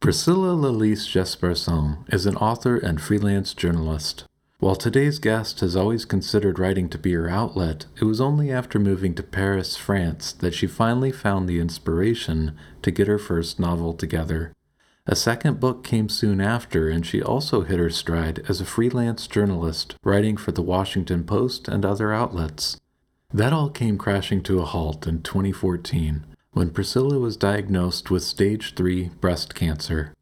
Priscilla Lalisse Jespersen is an author and freelance journalist. While today's guest has always considered writing to be her outlet, it was only after moving to Paris, France, that she finally found the inspiration to get her first novel together. A second book came soon after, and she also hit her stride as a freelance journalist, writing for the Washington Post and other outlets. That all came crashing to a halt in 2014 when Priscilla was diagnosed with stage 3 breast cancer.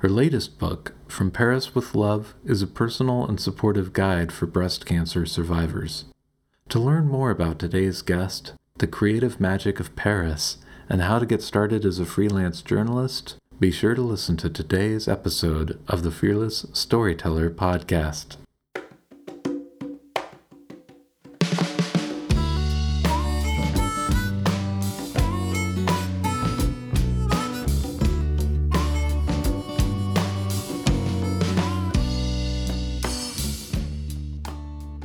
Her latest book, From Paris with Love, is a personal and supportive guide for breast cancer survivors. To learn more about today's guest, the creative magic of Paris, and how to get started as a freelance journalist, be sure to listen to today's episode of the Fearless Storyteller podcast.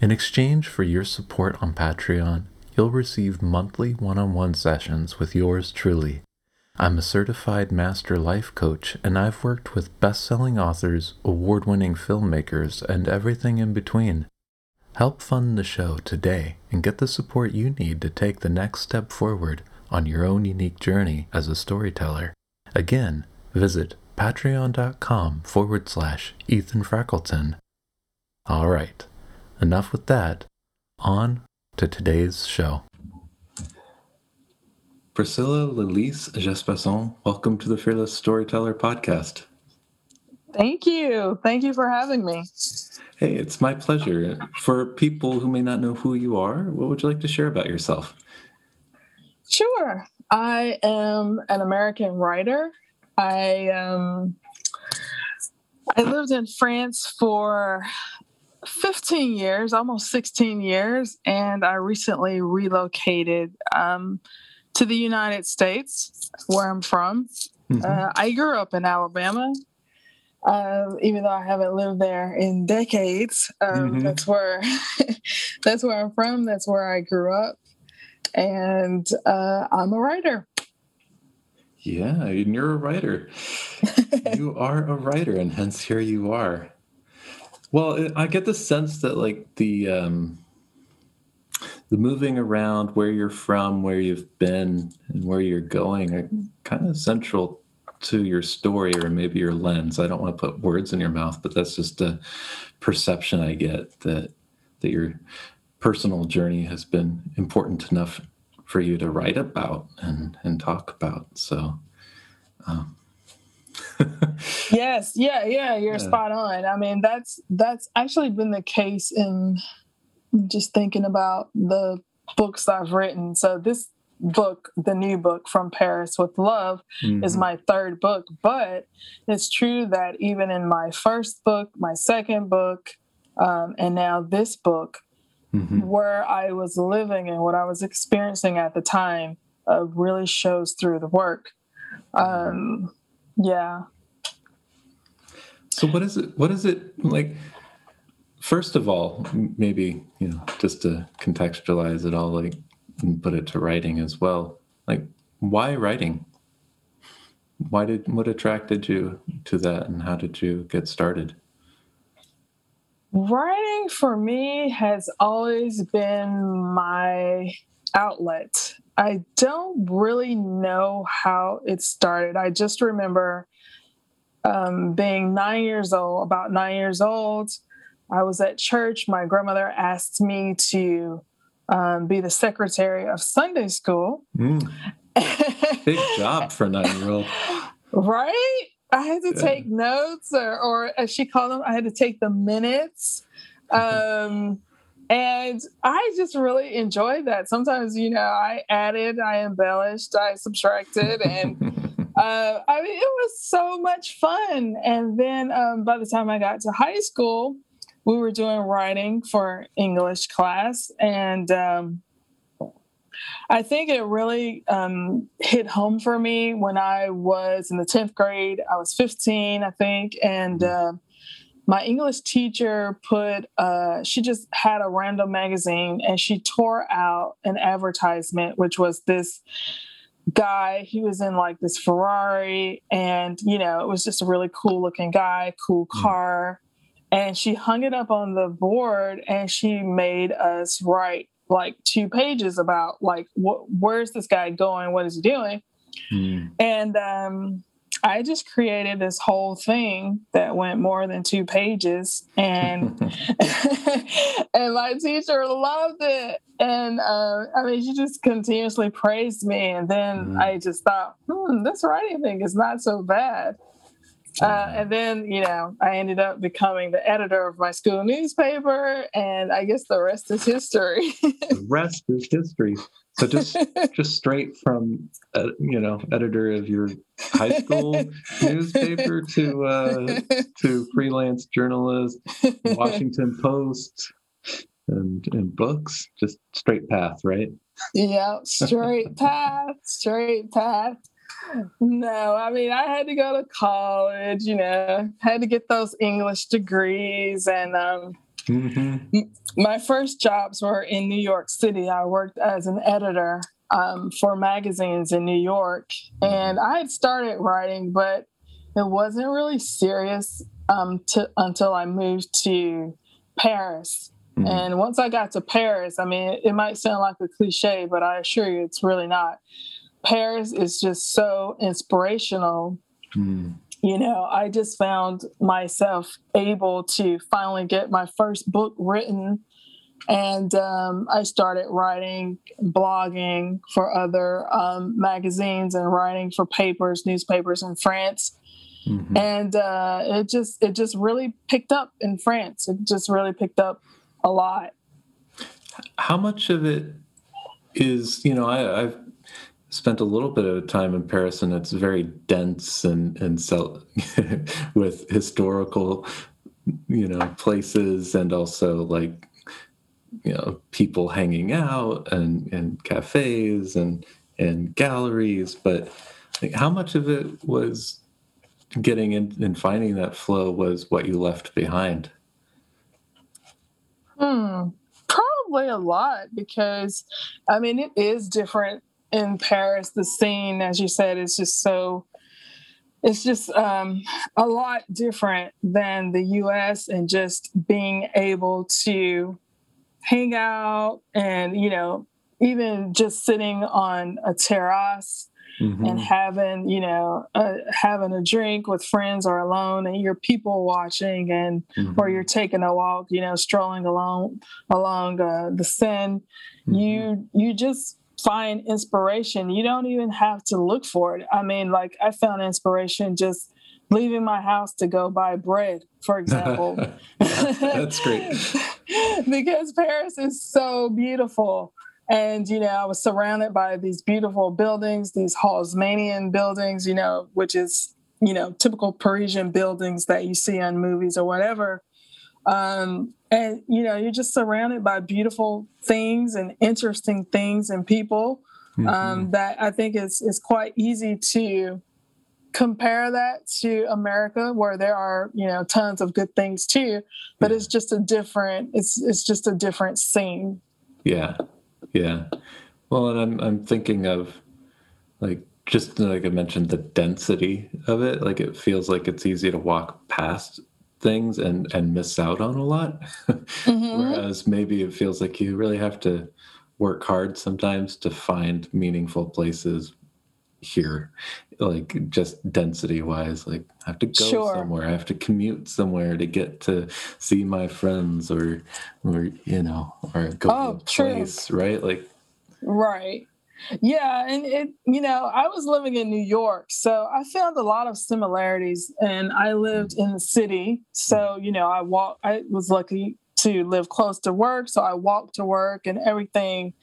In exchange for your support on Patreon, you'll receive monthly one on one sessions with yours truly. I'm a certified master life coach, and I've worked with best selling authors, award winning filmmakers, and everything in between. Help fund the show today and get the support you need to take the next step forward on your own unique journey as a storyteller. Again, visit patreon.com forward slash Ethan. All right enough with that. On to today's show. Priscilla Lalisse Jespersen, welcome to the Fearless Storyteller podcast. Thank you. Thank you for having me. Hey, it's my pleasure. For people who may not know who you are, what would you like to share about yourself? Sure. I am an American writer. I um I lived in France for 15 years, almost 16 years, and I recently relocated um, to the United States, where I'm from. Mm-hmm. Uh, I grew up in Alabama, uh, even though I haven't lived there in decades. Um, mm-hmm. That's where that's where I'm from. That's where I grew up, and uh, I'm a writer. Yeah, and you're a writer. you are a writer, and hence here you are. Well, I get the sense that like the um, the moving around, where you're from, where you've been, and where you're going are kind of central to your story or maybe your lens. I don't want to put words in your mouth, but that's just a perception I get that that your personal journey has been important enough for you to write about and and talk about. So um, yes, yeah, yeah, you're yeah. spot on. I mean, that's that's actually been the case in just thinking about the books I've written. So this book, the new book from Paris with Love, mm-hmm. is my third book. But it's true that even in my first book, my second book, um, and now this book, mm-hmm. where I was living and what I was experiencing at the time, uh, really shows through the work. Um, yeah. So what is it? What is it like? First of all, maybe you know, just to contextualize it all, like and put it to writing as well. Like, why writing? Why did what attracted you to that, and how did you get started? Writing for me has always been my outlet. I don't really know how it started. I just remember um, being nine years old, about nine years old. I was at church. My grandmother asked me to um, be the secretary of Sunday school. Mm. Big job for a nine year old. Right? I had to yeah. take notes, or, or as she called them, I had to take the minutes. Um, and I just really enjoyed that. Sometimes, you know, I added, I embellished, I subtracted, and uh, I mean, it was so much fun. And then um, by the time I got to high school, we were doing writing for English class, and um, I think it really um, hit home for me when I was in the 10th grade. I was 15, I think, and uh, my English teacher put, uh, she just had a random magazine and she tore out an advertisement, which was this guy. He was in like this Ferrari, and you know, it was just a really cool looking guy, cool hmm. car. And she hung it up on the board and she made us write like two pages about like what where's this guy going what is he doing mm. and um I just created this whole thing that went more than two pages, and and my teacher loved it. And uh, I mean, she just continuously praised me. And then mm. I just thought, hmm, this writing thing is not so bad. Uh, and then, you know, I ended up becoming the editor of my school newspaper, and I guess the rest is history. the rest is history. So just just straight from uh, you know editor of your high school newspaper to uh, to freelance journalist, Washington Post, and and books. Just straight path, right? Yeah, straight path, straight path. No, I mean I had to go to college. You know, had to get those English degrees and. um Mm-hmm. My first jobs were in New York City. I worked as an editor um, for magazines in New York, and I had started writing, but it wasn't really serious um, to, until I moved to Paris. Mm-hmm. And once I got to Paris, I mean, it, it might sound like a cliche, but I assure you it's really not. Paris is just so inspirational. Mm you know, I just found myself able to finally get my first book written. And um, I started writing, blogging for other um, magazines and writing for papers, newspapers in France. Mm-hmm. And uh, it just it just really picked up in France. It just really picked up a lot. How much of it is you know I, I've spent a little bit of time in Paris, and it's very dense and and so with historical, you know, places and also like you know people hanging out and and cafes and and galleries. But like, how much of it was getting in and finding that flow was what you left behind? Hmm probably a lot because I mean it is different in Paris, the scene, as you said, is just so it's just um, a lot different than the US and just being able to hang out and, you know, even just sitting on a terrace mm-hmm. and having, you know, having a drink with friends or alone and you're people watching and, mm-hmm. or you're taking a walk, you know, strolling along, along uh, the Seine, mm-hmm. you, you just find inspiration. You don't even have to look for it. I mean, like I found inspiration just leaving my house to go buy bread, for example. That's great. because Paris is so beautiful. And, you know, I was surrounded by these beautiful buildings, these Haussmannian buildings, you know, which is, you know, typical Parisian buildings that you see on movies or whatever. Um, and you know you're just surrounded by beautiful things and interesting things and people um, mm-hmm. um, that I think is is quite easy to compare that to America, where there are you know tons of good things too, but yeah. it's just a different it's it's just a different scene. Yeah, yeah. Well, and I'm I'm thinking of like just like I mentioned the density of it. Like it feels like it's easy to walk past things and and miss out on a lot mm-hmm. whereas maybe it feels like you really have to work hard sometimes to find meaningful places here like just density wise like i have to go sure. somewhere i have to commute somewhere to get to see my friends or or you know or go oh, to a place true. right like right yeah, and it you know, I was living in New York, so I found a lot of similarities and I lived in the city. So, you know, I walk I was lucky to live close to work, so I walked to work and everything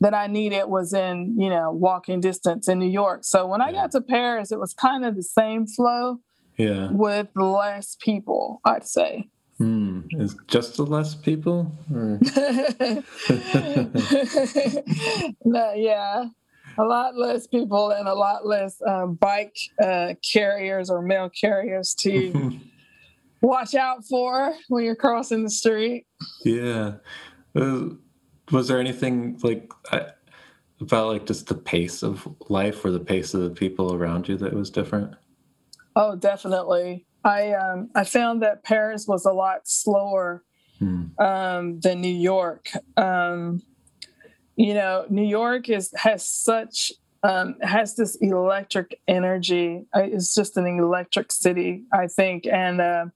that I needed was in, you know, walking distance in New York. So when I got to Paris, it was kind of the same flow. Yeah. With less people, I'd say. Hmm. Is just the less people? no, yeah, a lot less people and a lot less um, bike uh, carriers or mail carriers to watch out for when you're crossing the street. Yeah. Uh, was there anything like I, about like just the pace of life or the pace of the people around you that was different? Oh, definitely. I um, I found that Paris was a lot slower hmm. um, than New York. Um, you know, New York is has such um, has this electric energy. It's just an electric city, I think, and uh,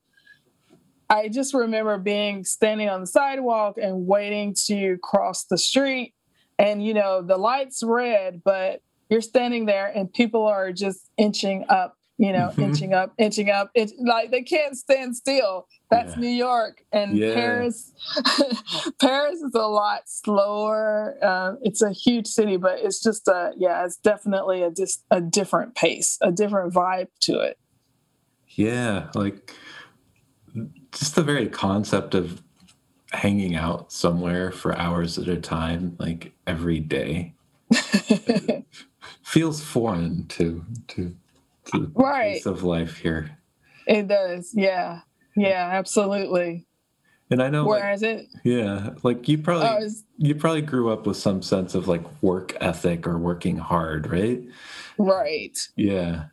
I just remember being standing on the sidewalk and waiting to cross the street, and you know the lights red, but you're standing there and people are just inching up you know, mm-hmm. inching up, inching up. It's like they can't stand still. That's yeah. New York and yeah. Paris. Paris is a lot slower. Uh, it's a huge city, but it's just a yeah. It's definitely a just a different pace, a different vibe to it. Yeah, like just the very concept of hanging out somewhere for hours at a time, like every day, feels foreign to to the right. pace of life here. It does, yeah, yeah, absolutely. And I know, whereas like, it, yeah, like you probably oh, you probably grew up with some sense of like work ethic or working hard, right? Right. Yeah.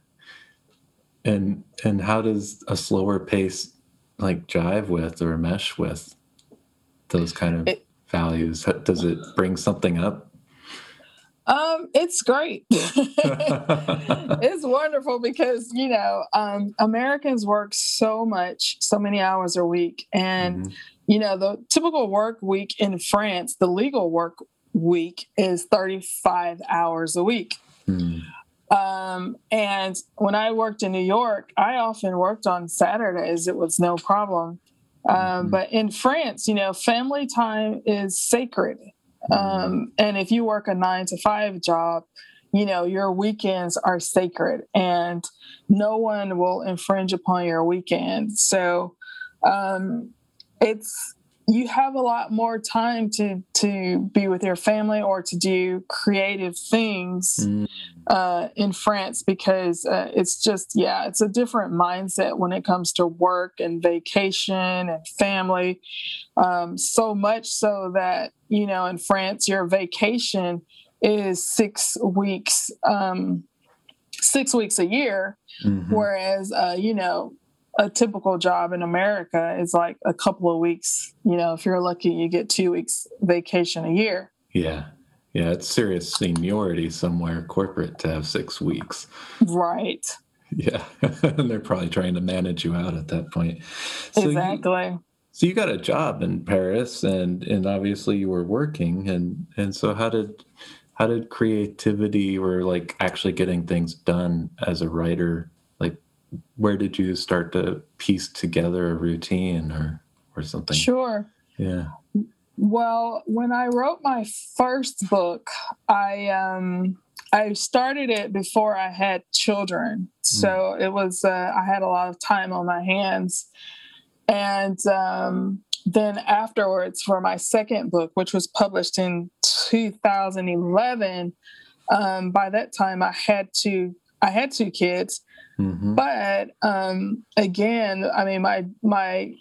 And and how does a slower pace like jive with or mesh with those kind of it, values? Does it bring something up um, it's great. it's wonderful because you know um, Americans work so much, so many hours a week, and mm-hmm. you know the typical work week in France, the legal work week is thirty-five hours a week. Mm. Um, and when I worked in New York, I often worked on Saturdays. It was no problem. Um, mm-hmm. But in France, you know, family time is sacred. Um, and if you work a nine to five job, you know, your weekends are sacred and no one will infringe upon your weekend. So um, it's, you have a lot more time to to be with your family or to do creative things mm. uh, in France because uh, it's just yeah it's a different mindset when it comes to work and vacation and family um, so much so that you know in France your vacation is six weeks um, six weeks a year mm-hmm. whereas uh, you know a typical job in America is like a couple of weeks. You know, if you're lucky, you get two weeks vacation a year. Yeah. Yeah. It's serious seniority somewhere corporate to have six weeks. Right. Yeah. and they're probably trying to manage you out at that point. So exactly. You, so you got a job in Paris and and obviously you were working and and so how did how did creativity or like actually getting things done as a writer where did you start to piece together a routine or or something? Sure. Yeah. Well, when I wrote my first book, I um I started it before I had children. So mm. it was uh, I had a lot of time on my hands. And um then afterwards for my second book, which was published in 2011, um, by that time I had to I had two kids Mm-hmm. But um, again, I mean, my my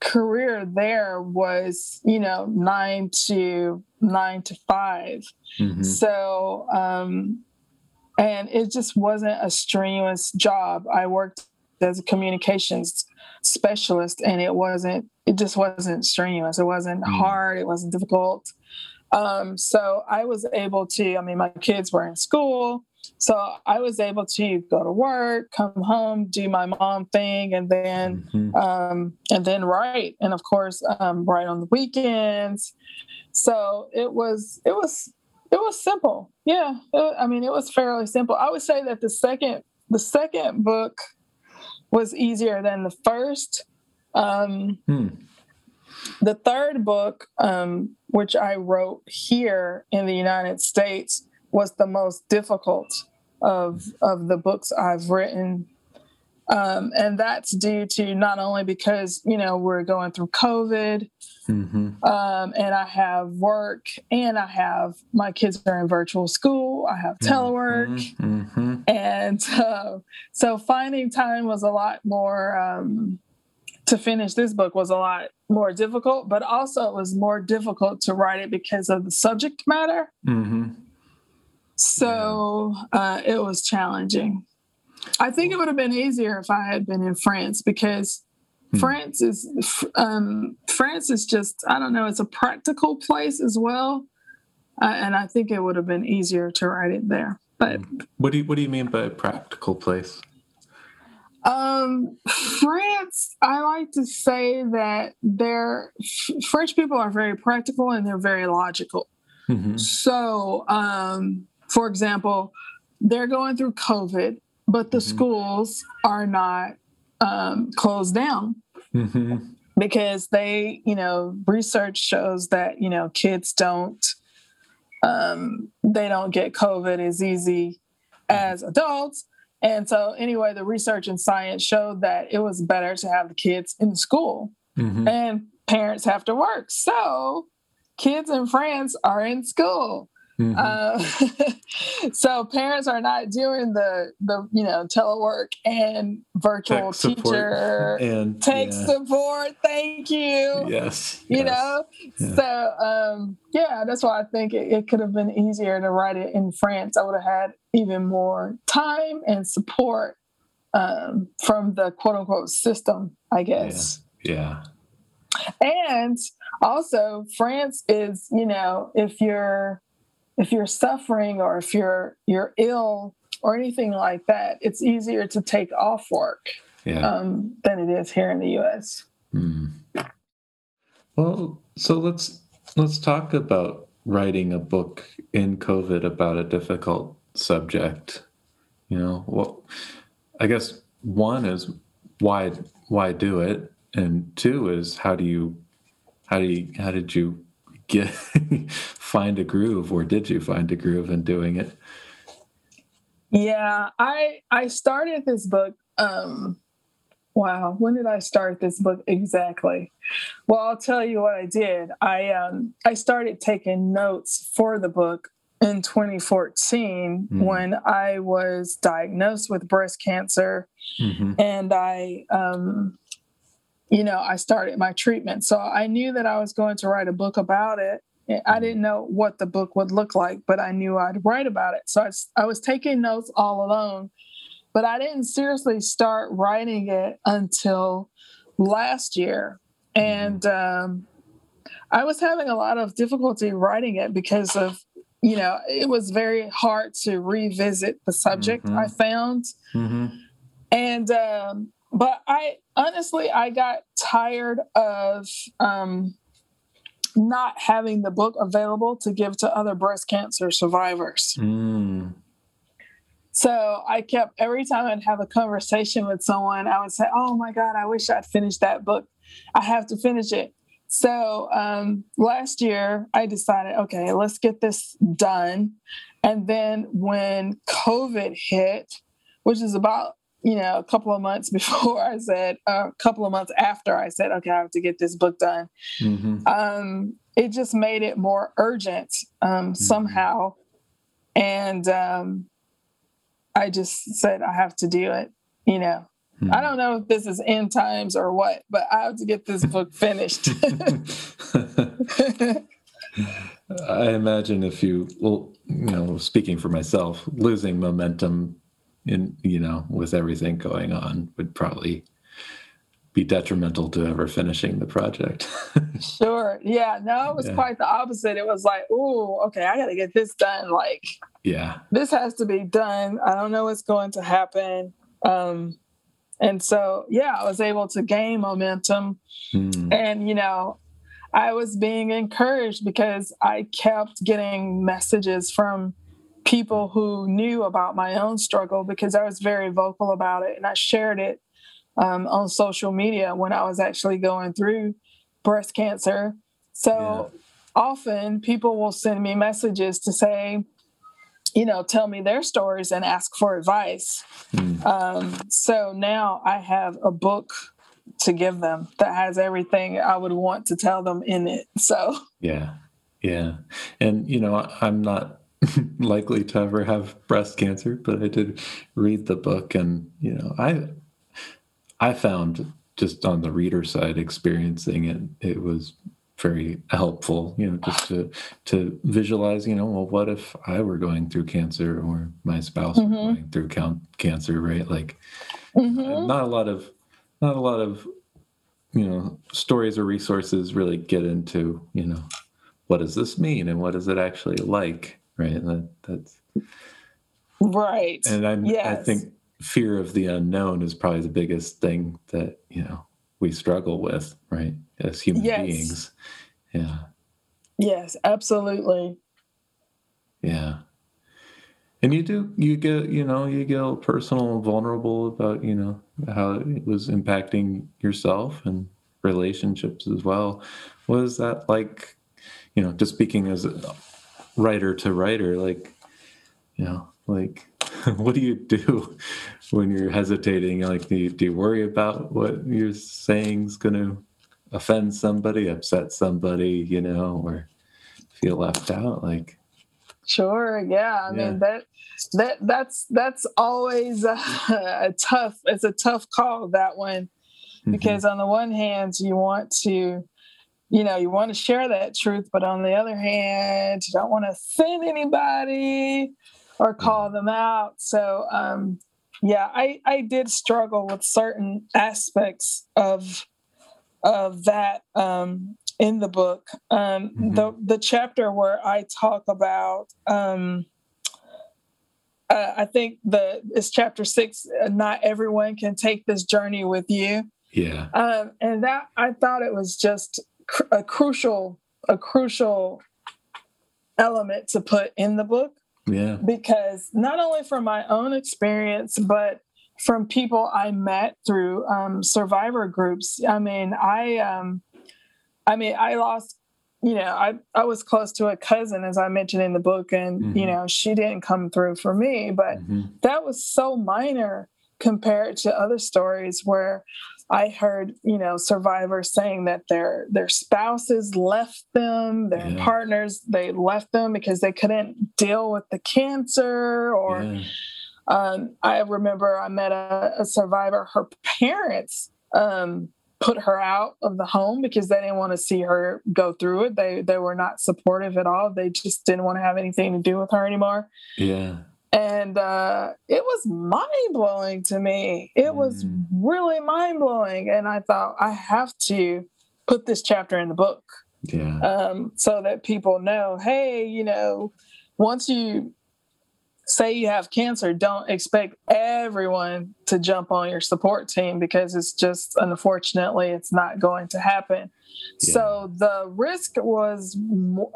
career there was you know nine to nine to 5 mm-hmm. So um, and it just wasn't a strenuous job. I worked as a communications specialist, and it wasn't. It just wasn't strenuous. It wasn't mm-hmm. hard. It wasn't difficult. Um, so I was able to. I mean, my kids were in school. So I was able to go to work, come home, do my mom thing, and then mm-hmm. um, and then write, and of course um, write on the weekends. So it was it was it was simple. Yeah, it, I mean it was fairly simple. I would say that the second the second book was easier than the first. Um, hmm. the third book, um, which I wrote here in the United States, was the most difficult of of the books I've written. Um, and that's due to not only because you know we're going through COVID, mm-hmm. um, and I have work, and I have my kids are in virtual school. I have mm-hmm. telework, mm-hmm. and uh, so finding time was a lot more um, to finish this book was a lot more difficult, but also it was more difficult to write it because of the subject matter. Mm-hmm. So uh, it was challenging. I think it would have been easier if I had been in France because hmm. France is um, France is just I don't know it's a practical place as well, uh, and I think it would have been easier to write it there. But what do you what do you mean by practical place? Um, France, I like to say that they're French people are very practical and they're very logical. Mm-hmm. So, um, for example, they're going through COVID, but the mm-hmm. schools are not um, closed down mm-hmm. because they, you know, research shows that you know kids don't um, they don't get COVID as easy as adults and so, anyway, the research and science showed that it was better to have the kids in school mm-hmm. and parents have to work. So, kids in France are in school. Mm-hmm. Uh, so parents are not doing the the you know telework and virtual tech teacher and tech yeah. support. Thank you. Yes. You yes. know. Yeah. So um, yeah, that's why I think it, it could have been easier to write it in France. I would have had even more time and support um, from the quote unquote system. I guess. yeah. yeah. And also, France is, you know, if you're if you're suffering or if you're you're ill or anything like that, it's easier to take off work yeah. um, than it is here in the U.S. Mm. Well, so let's let's talk about writing a book in COVID about a difficult subject. You know, well, I guess one is why why do it, and two is how do you how do you how did you get find a groove or did you find a groove in doing it yeah i i started this book um wow when did i start this book exactly well i'll tell you what i did i um i started taking notes for the book in 2014 mm. when i was diagnosed with breast cancer mm-hmm. and i um you know, I started my treatment. So I knew that I was going to write a book about it. I mm-hmm. didn't know what the book would look like, but I knew I'd write about it. So I, I was taking notes all alone, but I didn't seriously start writing it until last year. Mm-hmm. And um, I was having a lot of difficulty writing it because of, you know, it was very hard to revisit the subject mm-hmm. I found. Mm-hmm. And um, but I honestly I got tired of um, not having the book available to give to other breast cancer survivors. Mm. So I kept every time I'd have a conversation with someone, I would say, "Oh my God, I wish I'd finished that book. I have to finish it." So um, last year, I decided, okay, let's get this done. And then when COVID hit, which is about you know, a couple of months before I said, uh, a couple of months after I said, okay, I have to get this book done. Mm-hmm. Um, it just made it more urgent um, mm-hmm. somehow. And um, I just said, I have to do it, you know. Mm-hmm. I don't know if this is end times or what, but I have to get this book finished. I imagine if you, well, you know, speaking for myself, losing momentum in you know with everything going on would probably be detrimental to ever finishing the project. sure. Yeah. No, it was yeah. quite the opposite. It was like, oh, okay, I got to get this done. Like, yeah, this has to be done. I don't know what's going to happen. Um, and so, yeah, I was able to gain momentum. Hmm. And, you know, I was being encouraged because I kept getting messages from people who knew about my own struggle because I was very vocal about it and I shared it um, on social media when I was actually going through breast cancer. So yeah. often people will send me messages to say, you know, tell me their stories and ask for advice. Mm. Um, so now I have a book to give them that has everything I would want to tell them in it. So, yeah, yeah. And, you know, I'm not likely to ever have breast cancer, but I did read the book and, you know, I, I found just on the reader side experiencing it, it was very helpful, you know, just to to visualize, you know, well, what if I were going through cancer or my spouse mm-hmm. were going through count, cancer, right? Like, mm-hmm. not a lot of, not a lot of, you know, stories or resources really get into, you know, what does this mean and what is it actually like, right? That that's right. And I, yes. I think fear of the unknown is probably the biggest thing that you know we struggle with, right? As human yes. beings. Yeah. Yes, absolutely. Yeah. And you do, you get, you know, you get personal and vulnerable about, you know, how it was impacting yourself and relationships as well. What is that like, you know, just speaking as a writer to writer, like, you know, like, what do you do when you're hesitating? Like, do you, do you worry about what you're saying is going to offend somebody, upset somebody, you know, or feel left out? Like, sure, yeah. I yeah. mean that that that's that's always a, a, tough. It's a tough call that one, mm-hmm. because mm-hmm. on the one hand, you want to you know you want to share that truth but on the other hand you don't want to offend anybody or call them out. So um, yeah, I, I did struggle with certain aspects of of that um, in the book. Um, mm-hmm. The the chapter where I talk about um, uh, I think the it's chapter six. Uh, not everyone can take this journey with you. Yeah, um, and that I thought it was just cr- a crucial a crucial element to put in the book yeah. Because not only from my own experience, but from people I met through um, survivor groups. I mean, I, um, I mean, I lost. You know, I I was close to a cousin, as I mentioned in the book, and mm-hmm. you know, she didn't come through for me, but mm-hmm. that was so minor compared to other stories where I heard, you know, survivors saying that their their spouses left them, their yeah. partners they left them because they couldn't deal with the cancer. Or yeah. um, I remember I met a, a survivor. Her parents um, put her out of the home because they didn't want to see her go through it. They they were not supportive at all. They just didn't want to have anything to do with her anymore. Yeah and uh, it was mind blowing to me. It was mm. really mind blowing, and I thought I have to put this chapter in the book, yeah, um, so that people know, hey, you know, once you say you have cancer, don't expect everyone to jump on your support team because it's just unfortunately it's not going to happen. Yeah. So the risk was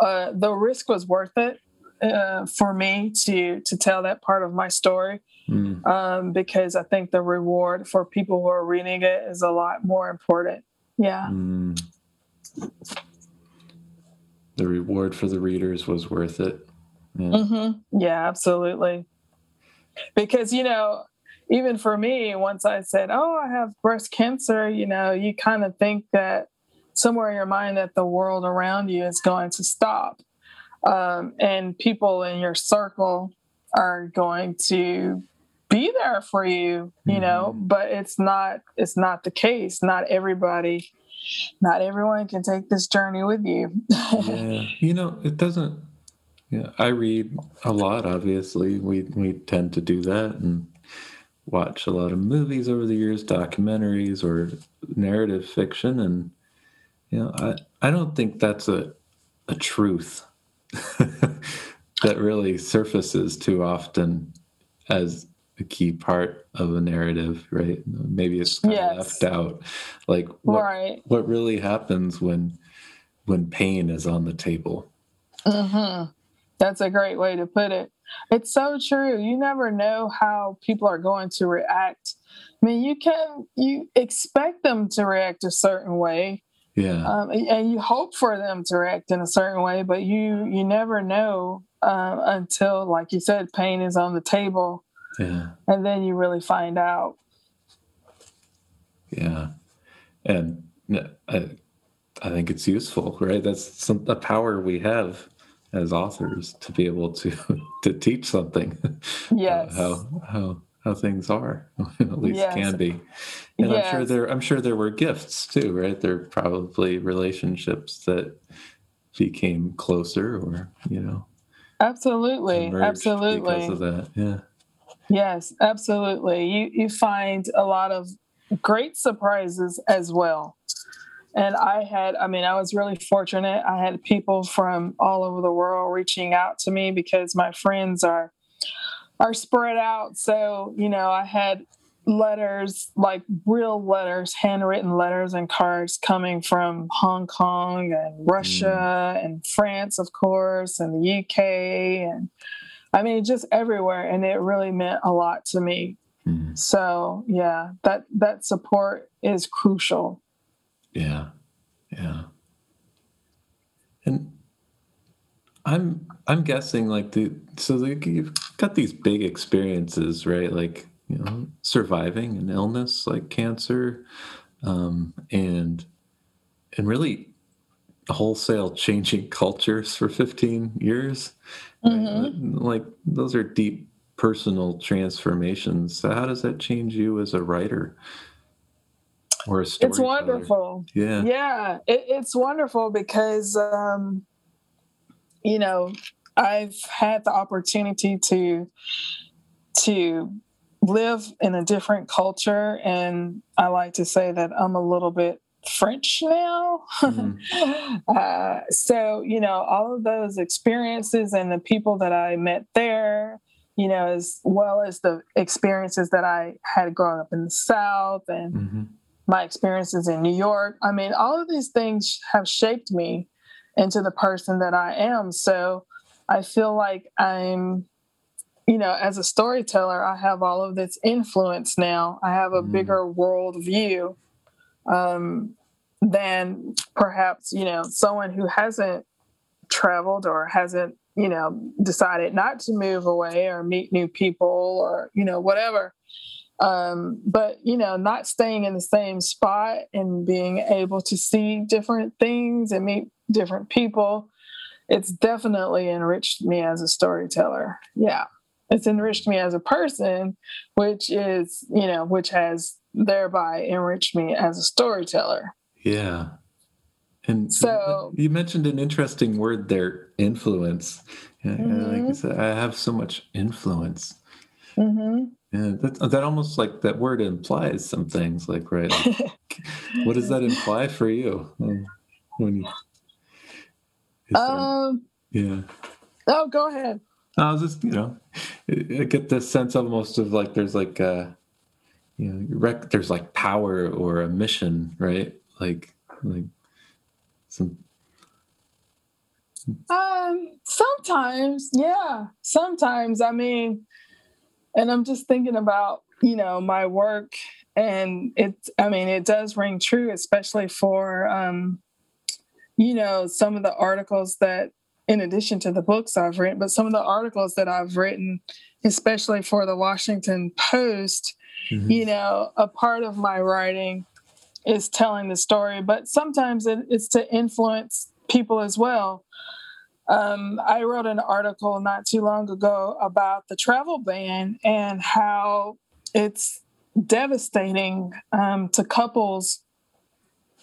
uh, the risk was worth it uh, for me to to tell that part of my story mm. um, because I think the reward for people who are reading it is a lot more important. Yeah. Mm. The reward for the readers was worth it. Yeah. Mm-hmm. yeah, absolutely. Because you know, even for me, once I said, "Oh, I have breast cancer," you know, you kind of think that somewhere in your mind that the world around you is going to stop um, and people in your circle are going to be there for you you know mm-hmm. but it's not it's not the case. Not everybody not everyone can take this journey with you. Yeah. You know it doesn't yeah i read a lot obviously. We we tend to do that and watch a lot of movies over the years documentaries or narrative fiction. And you know i i don't think that's a a truth that really surfaces too often as a key part of a narrative, right? Maybe it's kind yes. of left out. Like what, right. what really happens when when pain is on the table. Mm-hmm. That's a great way to put it. It's so true. You never know how people are going to react. I mean, you can you expect them to react a certain way, Yeah. Um, and you hope for them to react in a certain way, but you you never know uh, until, like you said, pain is on the table. Yeah. And then you really find out. Yeah. And I, I think it's useful, right? That's some a power we have as authors to be able to to teach something. Yes. how how how things are, at least yes. can be. And yes. I'm sure there I'm sure there were gifts too, right? There are probably relationships that became closer or, you know. Absolutely. Absolutely. Because of that. Yeah. Yes, absolutely. You you find a lot of great surprises as well. And I had, I mean, I was really fortunate. I had people from all over the world reaching out to me because my friends are are spread out. So, you know, I had letters, like real letters, handwritten letters and cards coming from Hong Kong and Russia mm. and France, of course, and the UK. And I mean, just everywhere. And it really meant a lot to me. Mm. So, yeah, that, that support is crucial. Yeah. Yeah. And I'm I'm guessing like the so you've got these big experiences, right? Like you know, surviving an illness like cancer, um, and and really wholesale changing cultures for 15 years. Mm-hmm. Like those are deep personal transformations. So how does that change you as a writer? Or a story. it's wonderful. Yeah. Yeah. It, it's wonderful because um, you know, I've had the opportunity to to live in a different culture and I like to say that I'm a little bit French now. Mm. uh, so, you know, all of those experiences and the people that I met there, you know, as well as the experiences that I had growing up in the South and mm-hmm. my experiences in New York. I mean, all of these things have shaped me into the person that I am. So I feel like I'm, you know, as a storyteller, I have all of this influence now. I have a mm. bigger world view um, than perhaps, you know, someone who hasn't traveled or hasn't, you know, decided not to move away or meet new people or, you know, whatever um, but you know not staying in the same spot and being able to see different things and meet different people it's definitely enriched me as a storyteller yeah it's enriched me as a person which is you know which has thereby enriched me as a storyteller yeah and so you mentioned an interesting word there influence mm-hmm. like I, said, I have so much influence mm-hmm. Yeah, that, that almost like that word implies some things, like right. Like, what does that imply for you when you? Um. yeah. Oh, go ahead. I was just, you know, I get the sense almost of like there's like a, you know, rec- there's like power or a mission, right? Like, like some. Um. Sometimes, yeah. Sometimes, I mean and I'm just thinking about, you know, my work and it I mean, it does ring true, especially for um, you know, some of the articles that in addition to the books I've written, but some of the articles that I've written, especially for the Washington Post, mm-hmm. you know, a part of my writing is telling the story, but sometimes it, it's to influence people as well. Um, I wrote an article not too long ago about the travel ban and how it's devastating um, to couples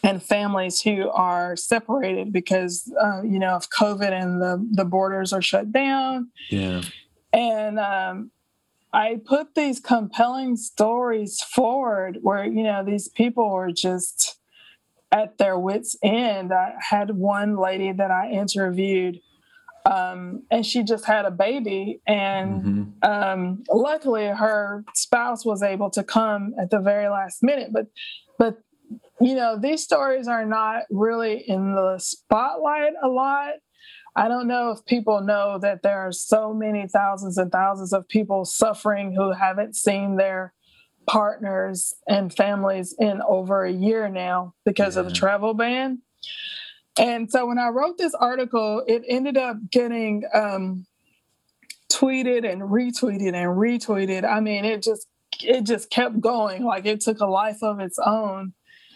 and families who are separated because uh, you know of COVID and the the borders are shut down. Yeah, and um, I put these compelling stories forward where you know these people were just at their wits end. I had one lady that I interviewed um, and she just had a baby and mm-hmm. um, luckily her spouse was able to come at the very last minute but but you know these stories are not really in the spotlight a lot i don't know if people know that there are so many thousands and thousands of people suffering who haven't seen their partners and families in over a year now because yeah. of the travel ban. And so when I wrote this article, it ended up getting um, tweeted and retweeted and retweeted. I mean, it just it just kept going like it took a life of its own.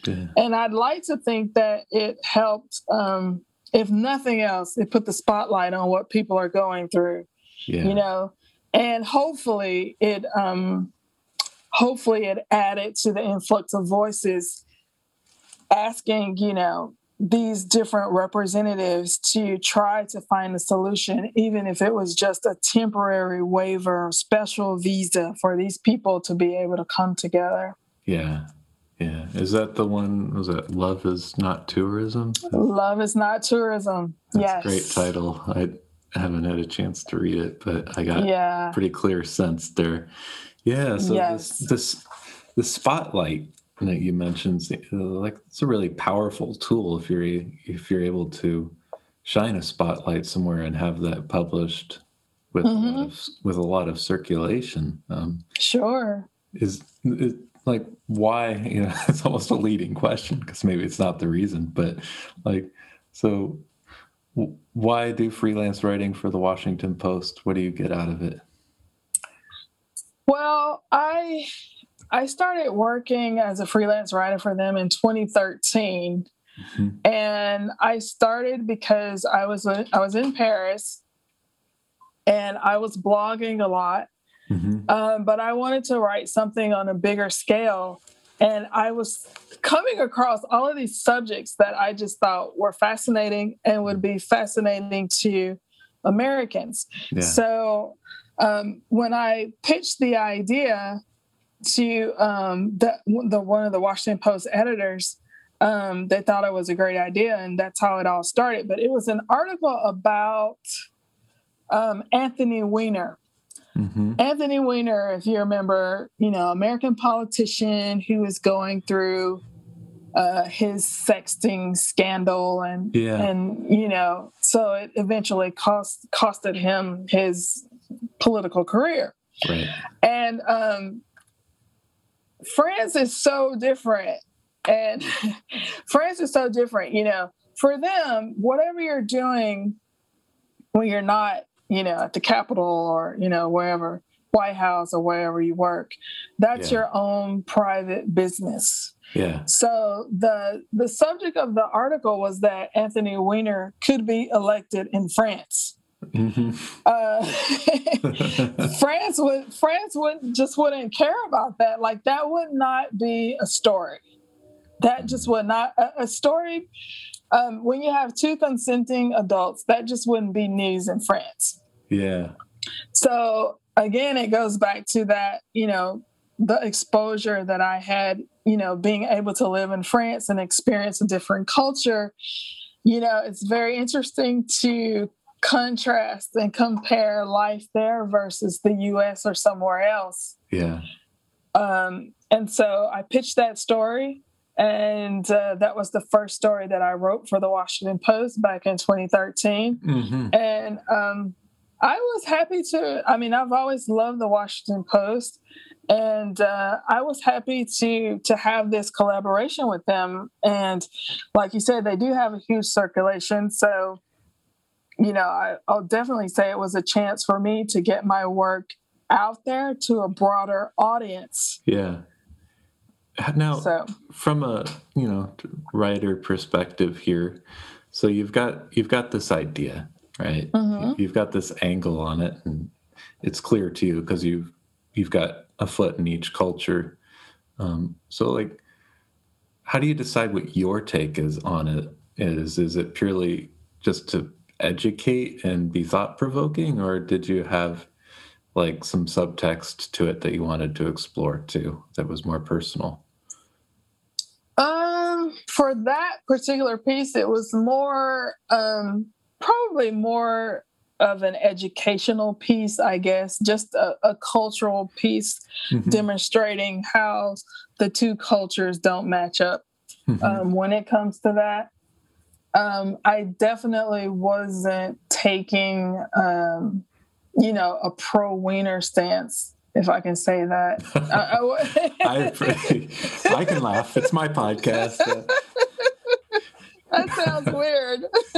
Yeah. And I'd like to think that it helped, um, if nothing else, it put the spotlight on what people are going through. Yeah. You know, and hopefully it um, hopefully it added to the influx of voices asking, you know, these different representatives to try to find a solution, even if it was just a temporary waiver, special visa for these people to be able to come together. Yeah. Yeah. Is that the one? Was it Love is Not Tourism? Love is Not Tourism. That's yes. great title. I haven't had a chance to read it, but I got yeah. pretty clear sense there. Yeah. So yes. this, this, the spotlight that you mentioned like it's a really powerful tool if you're if you're able to shine a spotlight somewhere and have that published with mm-hmm. a lot of, with a lot of circulation um, sure is, is like why you know it's almost a leading question because maybe it's not the reason but like so why do freelance writing for the washington post what do you get out of it well i I started working as a freelance writer for them in 2013. Mm-hmm. And I started because I was I was in Paris and I was blogging a lot. Mm-hmm. Um, but I wanted to write something on a bigger scale. And I was coming across all of these subjects that I just thought were fascinating and would be fascinating to Americans. Yeah. So um, when I pitched the idea, to um, the, the one of the Washington Post editors. Um, they thought it was a great idea, and that's how it all started. But it was an article about um, Anthony Weiner. Mm-hmm. Anthony Weiner, if you remember, you know, American politician who was going through uh, his sexting scandal, and yeah. and you know, so it eventually cost costed him his political career. Right. And um, France is so different. And France is so different. You know, for them, whatever you're doing when you're not, you know, at the Capitol or, you know, wherever, White House or wherever you work, that's yeah. your own private business. Yeah. So the the subject of the article was that Anthony Weiner could be elected in France. Mm-hmm. Uh, France would France would just wouldn't care about that. Like that would not be a story. That just would not a, a story. Um, when you have two consenting adults, that just wouldn't be news in France. Yeah. So again, it goes back to that. You know, the exposure that I had. You know, being able to live in France and experience a different culture. You know, it's very interesting to contrast and compare life there versus the US or somewhere else. Yeah. Um, and so I pitched that story, and uh, that was the first story that I wrote for the Washington Post back in 2013. Mm-hmm. And um, I was happy to, I mean, I've always loved the Washington Post. And uh, I was happy to to have this collaboration with them. And like you said, they do have a huge circulation. So you know, I, I'll definitely say it was a chance for me to get my work out there to a broader audience. Yeah. Now, so. from a you know writer perspective here, so you've got you've got this idea, right? Mm-hmm. You've got this angle on it, and it's clear to you because you've you've got a foot in each culture. Um, so, like, how do you decide what your take is on it? Is is it purely just to educate and be thought provoking, or did you have like some subtext to it that you wanted to explore too that was more personal? For that particular piece, it was more um, probably more of an educational piece, I guess, just a, a cultural piece mm-hmm. demonstrating how the two cultures don't match up mm-hmm. um, when it comes to that. Um, I definitely wasn't taking, um, you know, a pro Weiner stance if I can say that. I, I, can laugh. It's my podcast. that sounds weird.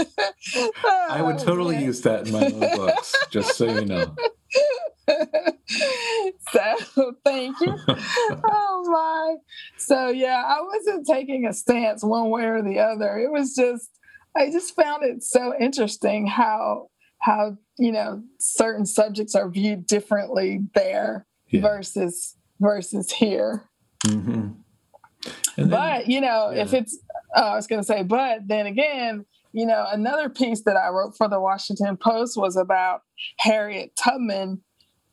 I would oh, totally use that in my own books, just so you know. so thank you. oh my. So yeah, I wasn't taking a stance one way or the other. It was just I just found it so interesting how how you know certain subjects are viewed differently there yeah. versus versus here. Mm-hmm. Then, but you know, yeah. if it's uh, I was going to say, but then again, you know, another piece that I wrote for the Washington Post was about Harriet Tubman.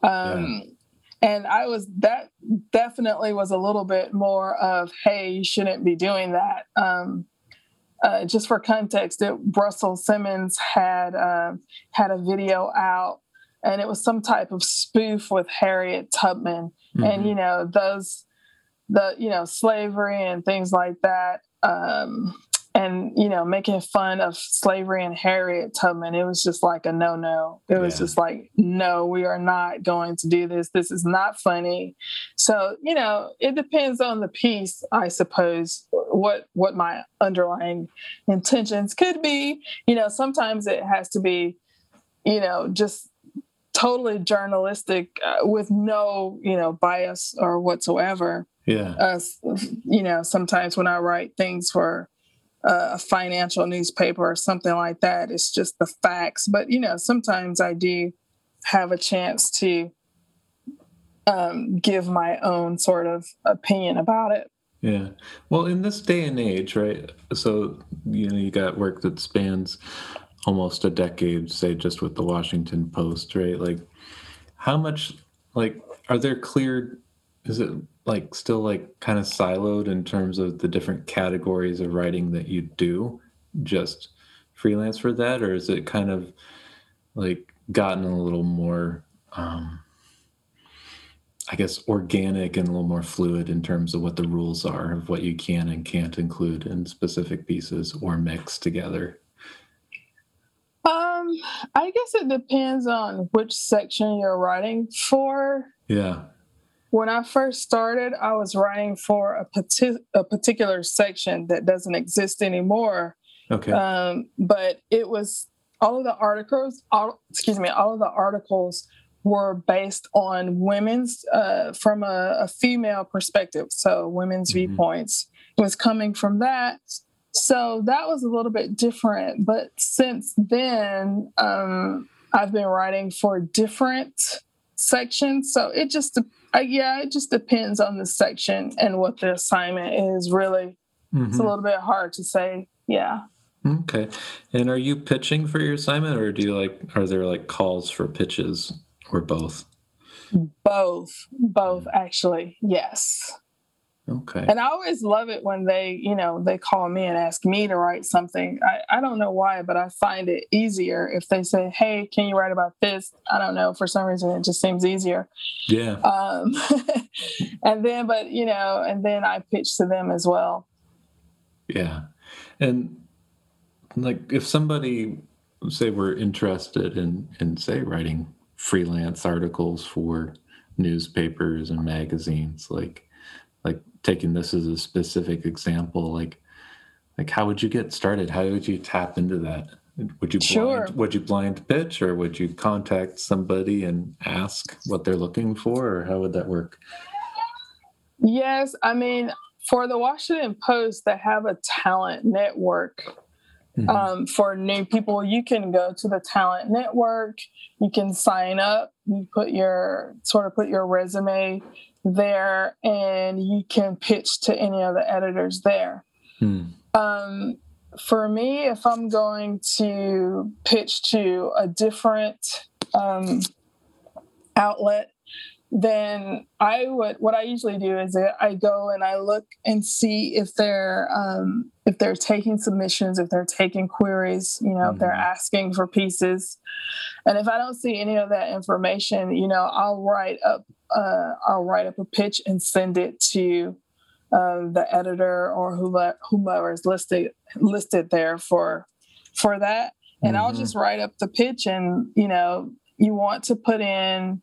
Um, yeah. And I was that definitely was a little bit more of, hey, you shouldn't be doing that. Um, uh, just for context, it, Russell Simmons had uh, had a video out, and it was some type of spoof with Harriet Tubman, mm-hmm. and you know those the you know slavery and things like that. Um, and you know making fun of slavery and harriet tubman it was just like a no no it was yeah. just like no we are not going to do this. This is not funny. So you know it depends on the piece i suppose what what my underlying intentions could be. You know sometimes it has to be you know just totally journalistic uh, with no you know bias or whatsoever. Yeah. Uh, you know sometimes when i write things for a financial newspaper or something like that. It's just the facts. But, you know, sometimes I do have a chance to um, give my own sort of opinion about it. Yeah. Well, in this day and age, right? So, you know, you got work that spans almost a decade, say, just with the Washington Post, right? Like, how much, like, are there clear, is it like still like kind of siloed in terms of the different categories of writing that you do just freelance for that? Or is it kind of like gotten a little more um i guess organic and a little more fluid in terms of what the rules are of what you can and can't include in specific pieces or mix together? Um i guess it depends on which section you're writing for. Yeah when I first started, I was writing for a, pati- a particular section that doesn't exist anymore. Okay. Um, but it was all of the articles, all, excuse me, all of the articles were based on women's, uh, from a, a, female perspective. So women's mm-hmm. viewpoints it was coming from that. So that was a little bit different. But since then, um, I've been writing for different sections. So it just uh, yeah, it just depends on the section and what the assignment is. Really, mm-hmm. it's a mm-hmm. little bit hard to say. Yeah. Okay. And are you pitching for your assignment, or do you like? Are there like calls for pitches, or both? Both, both actually. Yes. Okay. And I always love it when they, you know, they call me and ask me to write something. I, I don't know why, but I find it easier if they say, Hey, can you write about this? I don't know. For some reason, it just seems easier. Yeah. Um, and then, but, you know, and then I pitch to them as well. Yeah. And like if somebody, say, we're interested in, in, say, writing freelance articles for newspapers and magazines, like, like taking this as a specific example, like like how would you get started? How would you tap into that? Would you blind, sure. would you blind pitch or would you contact somebody and ask what they're looking for or how would that work? Yes, I mean for the Washington Post, they have a talent network mm-hmm. um, for new people. You can go to the talent network. You can sign up. You put your sort of put your resume there and you can pitch to any of the editors there. Hmm. Um, for me, if I'm going to pitch to a different um, outlet, then I would. What I usually do is I go and I look and see if they're um, if they're taking submissions, if they're taking queries, you know, mm-hmm. if they're mm-hmm. asking for pieces, and if I don't see any of that information, you know, I'll write up uh, I'll write up a pitch and send it to uh, the editor or whomever, is listed listed there for for that. And mm-hmm. I'll just write up the pitch, and you know, you want to put in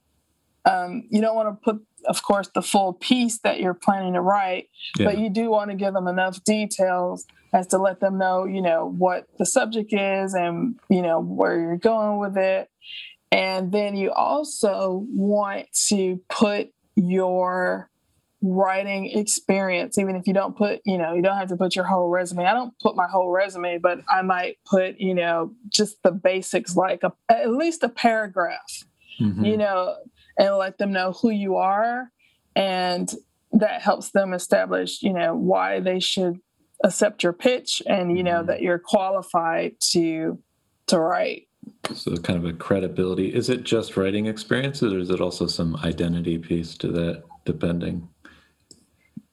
um, you don't want to put, of course, the full piece that you're planning to write, yeah. but you do want to give them enough details as to let them know, you know, what the subject is and, you know, where you're going with it. And then you also want to put your writing experience, even if you don't put, you know, you don't have to put your whole resume. I don't put my whole resume, but I might put, you know, just the basics, like a, at least a paragraph, mm-hmm. you know, and let them know who you are. And that helps them establish, you know, why they should accept your pitch and, you know, mm-hmm. that you're qualified to to write. So kind of a credibility. Is it just writing experiences or is it also some identity piece to that, depending?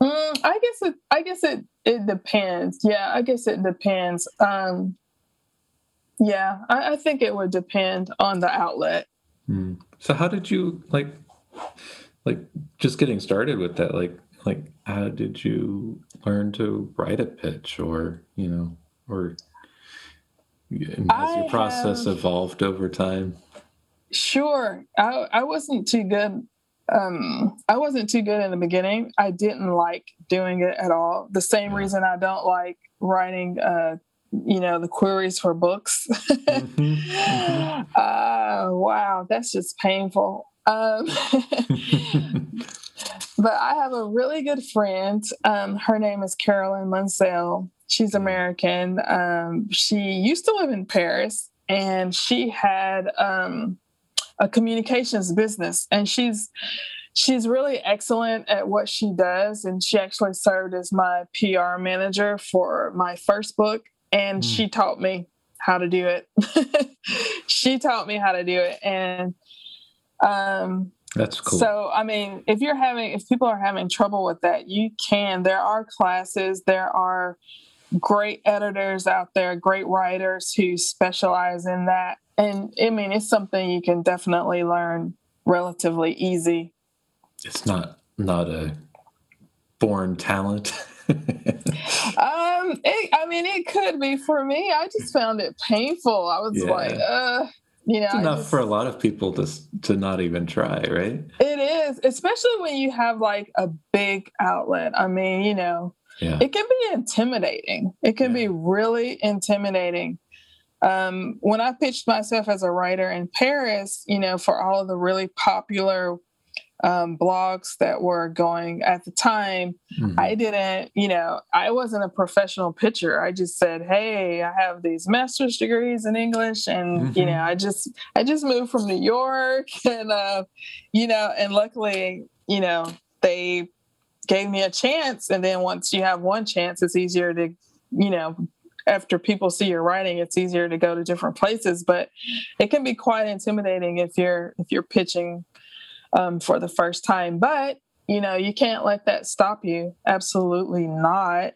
Mm, I guess it. I guess it. It depends. Yeah, I guess it depends. Um, yeah, I, I think it would depend on the outlet. Mm. So, how did you like, like, just getting started with that? Like, like, how did you learn to write a pitch, or you know, or has your process have, evolved over time? Sure, I I wasn't too good um, I wasn't too good in the beginning. I didn't like doing it at all. The same reason I don't like writing, uh, you know, the queries for books. mm-hmm. Mm-hmm. Uh, wow, that's just painful. Um, but I have a really good friend. Um, her name is Carolyn Munsell. She's mm-hmm. American. Um, she used to live in Paris, and she had um, a communications business and she's she's really excellent at what she does and she actually served as my PR manager for my first book and mm. she taught me how to do it. she taught me how to do it and um that's cool. So, I mean, if you're having, if people are having trouble with that, you can. There are classes, there are great editors out there, great writers who specialize in that and I mean, it's something you can definitely learn relatively easy. It's not not a born talent. um, it, I mean, it could be for me. I just found it painful. I was yeah. like, uh, you know, it's enough just, for a lot of people to to not even try, right? It is, especially when you have like a big outlet. I mean, you know, yeah. it can be intimidating. It can yeah. be really intimidating um, when I pitched myself as a writer in Paris, you know, for all of the really popular um, blogs that were going at the time, mm-hmm. I didn't, you know, I wasn't a professional pitcher. I just said, "Hey, I have these master's degrees in English, and mm-hmm. you know, I just, I just moved from New York, and uh, you know, and luckily, you know, they gave me a chance. And then once you have one chance, it's easier to, you know, after people see your writing it's easier to go to different places. But it can be quite intimidating if you're if you're pitching um, for the first time. But you know you can't let that stop you. Absolutely not.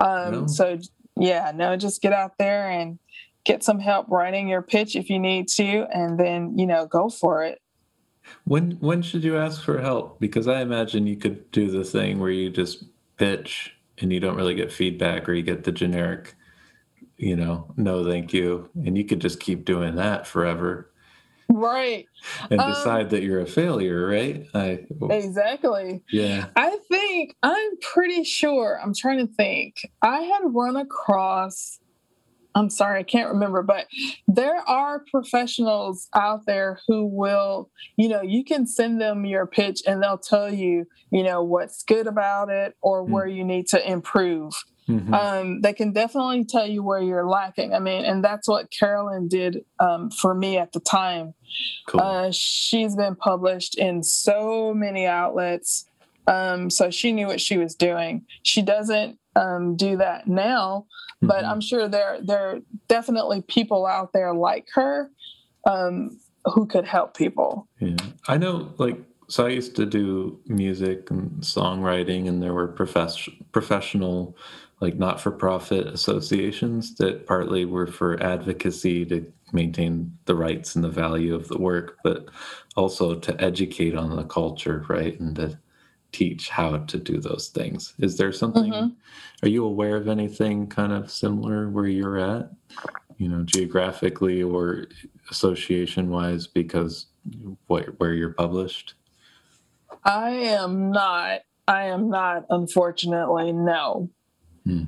Um, no. so yeah no just get out there and get some help writing your pitch if you need to and then you know go for it when when should you ask for help because i imagine you could do the thing where you just pitch and you don't really get feedback or you get the generic you know, no, thank you. And you could just keep doing that forever. Right. And um, decide that you're a failure, right? I, exactly. Yeah. I think, I'm pretty sure, I'm trying to think, I had run across, I'm sorry, I can't remember, but there are professionals out there who will, you know, you can send them your pitch and they'll tell you, you know, what's good about it or mm. where you need to improve. Mm-hmm. Um, they can definitely tell you where you're lacking. I mean, and that's what Carolyn did um, for me at the time. Cool. Uh, she's been published in so many outlets. Um, so she knew what she was doing. She doesn't um, do that now, but mm-hmm. I'm sure there there are definitely people out there like her um, who could help people. Yeah, I know. Like, so I used to do music and songwriting, and there were profess- professional like not for profit associations that partly were for advocacy to maintain the rights and the value of the work, but also to educate on the culture, right? And to teach how to do those things. Is there something, mm-hmm. are you aware of anything kind of similar where you're at, you know, geographically or association wise because what, where you're published? I am not. I am not, unfortunately, no. Hmm.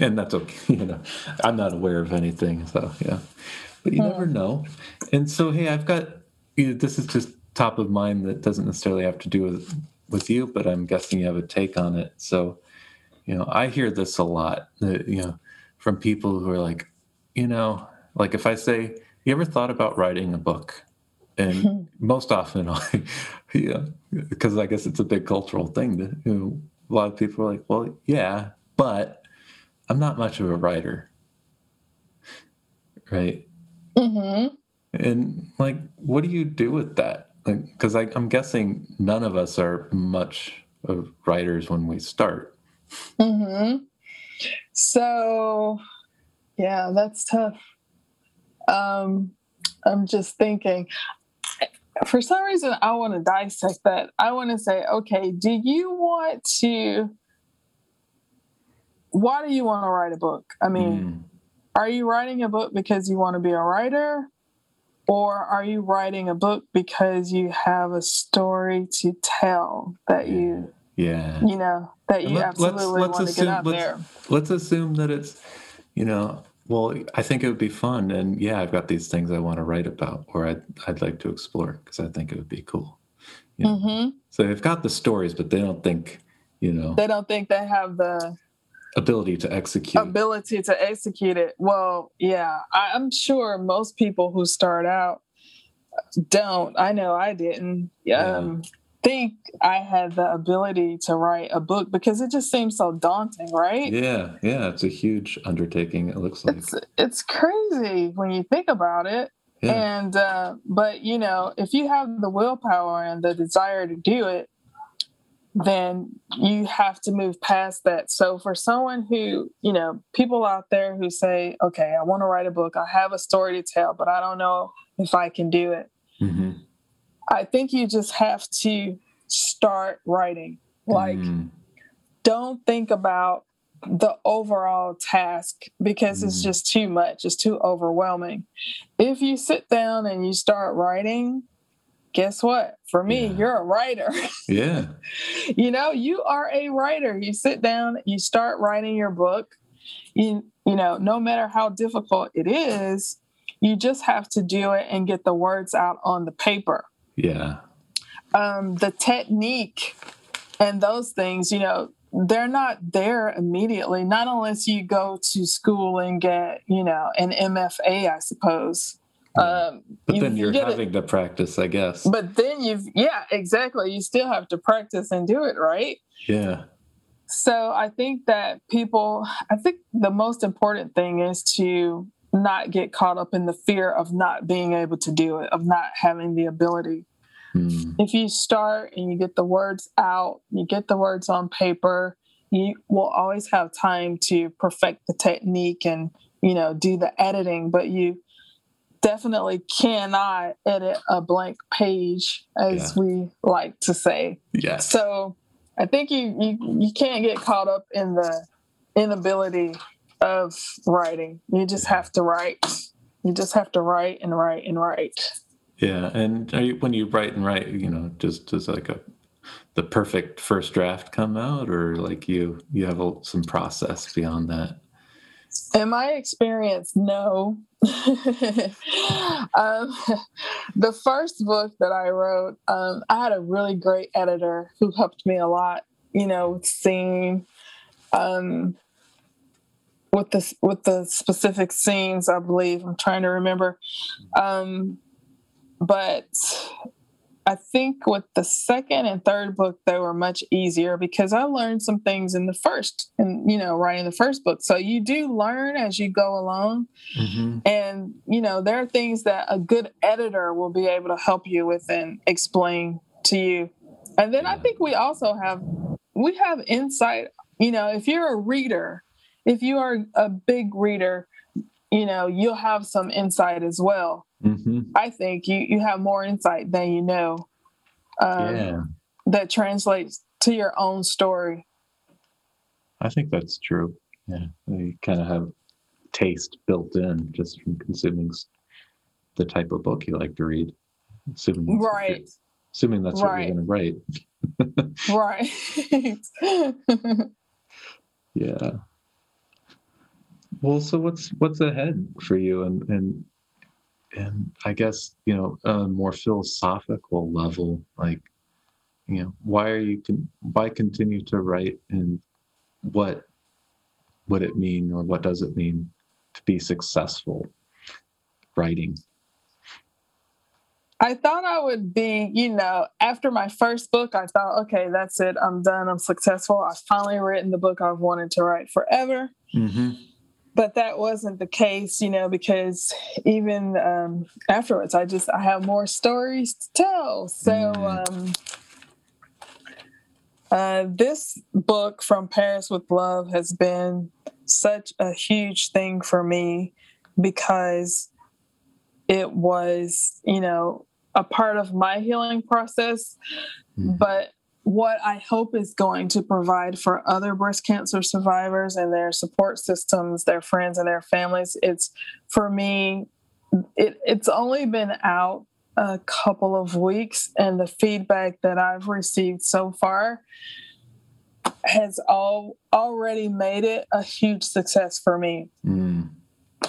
And that's okay. You know, I'm not aware of anything. So, yeah. But you hmm. never know. And so, hey, I've got, you know, this is just top of mind that doesn't necessarily have to do with, with you, but I'm guessing you have a take on it. So, you know, I hear this a lot, that, you know, from people who are like, you know, like if I say, you ever thought about writing a book? And most often, I, yeah, because I guess it's a big cultural thing. That you know, a lot of people are like, well, yeah, but I'm not much of a writer, right? Mm-hmm. And like, what do you do with that? Because like, I'm guessing none of us are much of writers when we start. Mm-hmm. So, yeah, that's tough. Um, I'm just thinking. For some reason, I want to dissect that. I want to say, okay, do you want to? Why do you want to write a book? I mean, mm. are you writing a book because you want to be a writer? Or are you writing a book because you have a story to tell that you, yeah, you know, that you let, absolutely let's, let's want assume, to get out let's, there? Let's assume that it's, you know, well, I think it would be fun, and yeah, I've got these things I want to write about, or I'd I'd like to explore because I think it would be cool. You know? mm-hmm. So they've got the stories, but they don't think, you know, they don't think they have the ability to execute ability to execute it. Well, yeah, I'm sure most people who start out don't. I know I didn't. Um, yeah think I had the ability to write a book because it just seems so daunting, right? Yeah, yeah, it's a huge undertaking. It looks like it's it's crazy when you think about it. Yeah. And uh, but you know, if you have the willpower and the desire to do it, then you have to move past that. So for someone who, you know, people out there who say, "Okay, I want to write a book. I have a story to tell, but I don't know if I can do it." Mm-hmm I think you just have to start writing. Like, mm. don't think about the overall task because mm. it's just too much, it's too overwhelming. If you sit down and you start writing, guess what? For me, yeah. you're a writer. Yeah. you know, you are a writer. You sit down, you start writing your book. You you know, no matter how difficult it is, you just have to do it and get the words out on the paper. Yeah. Um, the technique and those things, you know, they're not there immediately, not unless you go to school and get, you know, an MFA, I suppose. Um, but then you're having it. to practice, I guess. But then you've, yeah, exactly. You still have to practice and do it, right? Yeah. So I think that people, I think the most important thing is to not get caught up in the fear of not being able to do it, of not having the ability. Mm. If you start and you get the words out, you get the words on paper, you will always have time to perfect the technique and, you know, do the editing, but you definitely cannot edit a blank page as yeah. we like to say. Yeah. So I think you, you you can't get caught up in the inability of writing. You just have to write. You just have to write and write and write. Yeah, and you, when you write and write, you know, just does like a the perfect first draft come out, or like you you have a, some process beyond that? In my experience, no. um, the first book that I wrote, um, I had a really great editor who helped me a lot. You know, with seeing um, with the with the specific scenes. I believe I'm trying to remember, um, but I think with the second and third book they were much easier because I learned some things in the first and you know writing the first book. So you do learn as you go along, mm-hmm. and you know there are things that a good editor will be able to help you with and explain to you. And then I think we also have we have insight. You know, if you're a reader if you are a big reader, you know, you'll have some insight as well. Mm-hmm. I think you, you have more insight than you know um, yeah. that translates to your own story. I think that's true. Yeah. You kind of have taste built in just from consuming the type of book you like to read. Assuming right. assuming that's right. what you're going to write. right. yeah. Well, so what's what's ahead for you, and and and I guess you know a more philosophical level, like you know, why are you can why continue to write, and what would it mean, or what does it mean to be successful writing? I thought I would be, you know, after my first book, I thought, okay, that's it. I'm done. I'm successful. I've finally written the book I've wanted to write forever. Mm-hmm. But that wasn't the case, you know, because even um, afterwards, I just I have more stories to tell. So mm-hmm. um, uh, this book from Paris with Love has been such a huge thing for me because it was, you know, a part of my healing process. Mm-hmm. But what I hope is going to provide for other breast cancer survivors and their support systems, their friends and their families, it's for me, it, it's only been out a couple of weeks, and the feedback that I've received so far has all already made it a huge success for me. Mm.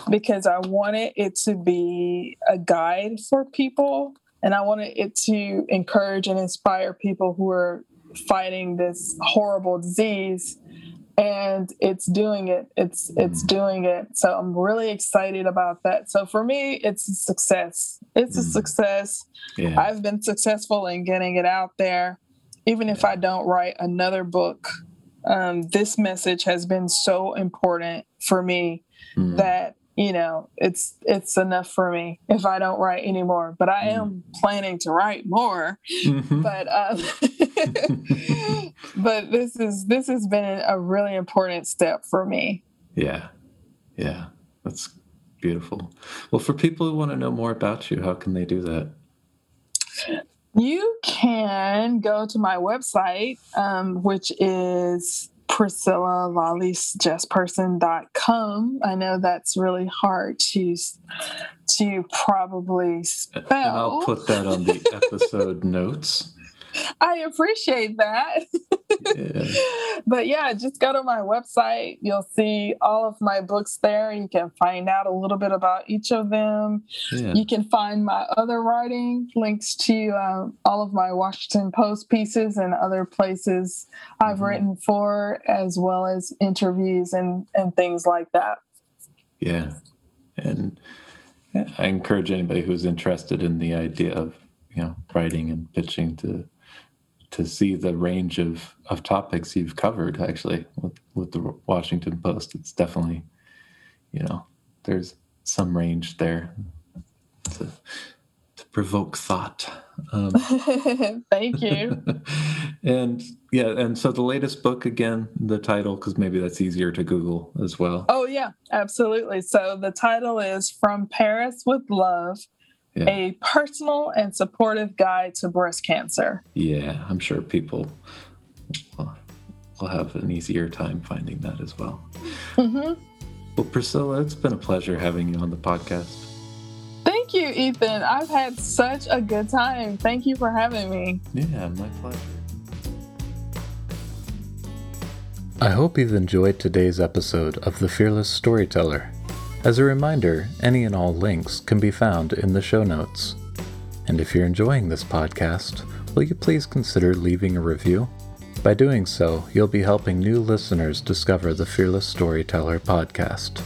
Because I wanted it to be a guide for people and I wanted it to encourage and inspire people who are fighting this horrible disease. And it's doing it. It's it's mm. doing it. So I'm really excited about that. So for me, it's a success. It's a mm. success. Yeah. I've been successful in getting it out there. Even if I don't write another book, um, this message has been so important for me mm. that you know it's it's enough for me if i don't write anymore but i am mm. planning to write more. Mm-hmm. but um, but this is this has been a really important step for me. Yeah. Yeah. That's beautiful. Well for people who want to know more about you how can they do that? You can go to my website um, which is Priscilla com. I know that's really hard to to probably spell. And I'll put that on the episode notes. I appreciate that. Yeah. but yeah, just go to my website. You'll see all of my books there. You can find out a little bit about each of them. Yeah. You can find my other writing, links to um, all of my Washington Post pieces and other places I've mm-hmm. written for, as well as interviews and, and things like that. Yeah. And I encourage anybody who's interested in the idea of you know writing and pitching to to see the range of, of topics you've covered actually with, with the Washington Post. It's definitely, you know, there's some range there to, to provoke thought. Um, Thank you. and yeah, and so the latest book again, the title, because maybe that's easier to Google as well. Oh, yeah, absolutely. So the title is From Paris with Love yeah. a personal and supportive guide to breast cancer. Yeah, I'm sure people will, will have an easier time finding that as well. Mm-hmm. Well, Priscilla, it's been a pleasure having you on the podcast. Thank you, Ethan. I've had such a good time. Thank you for having me. Yeah, my pleasure. I hope you've enjoyed today's episode of The Fearless Storyteller. As a reminder, any and all links can be found in the show notes. And if you're enjoying this podcast, will you please consider leaving a review? By doing so, you'll be helping new listeners discover the Fearless Storyteller podcast.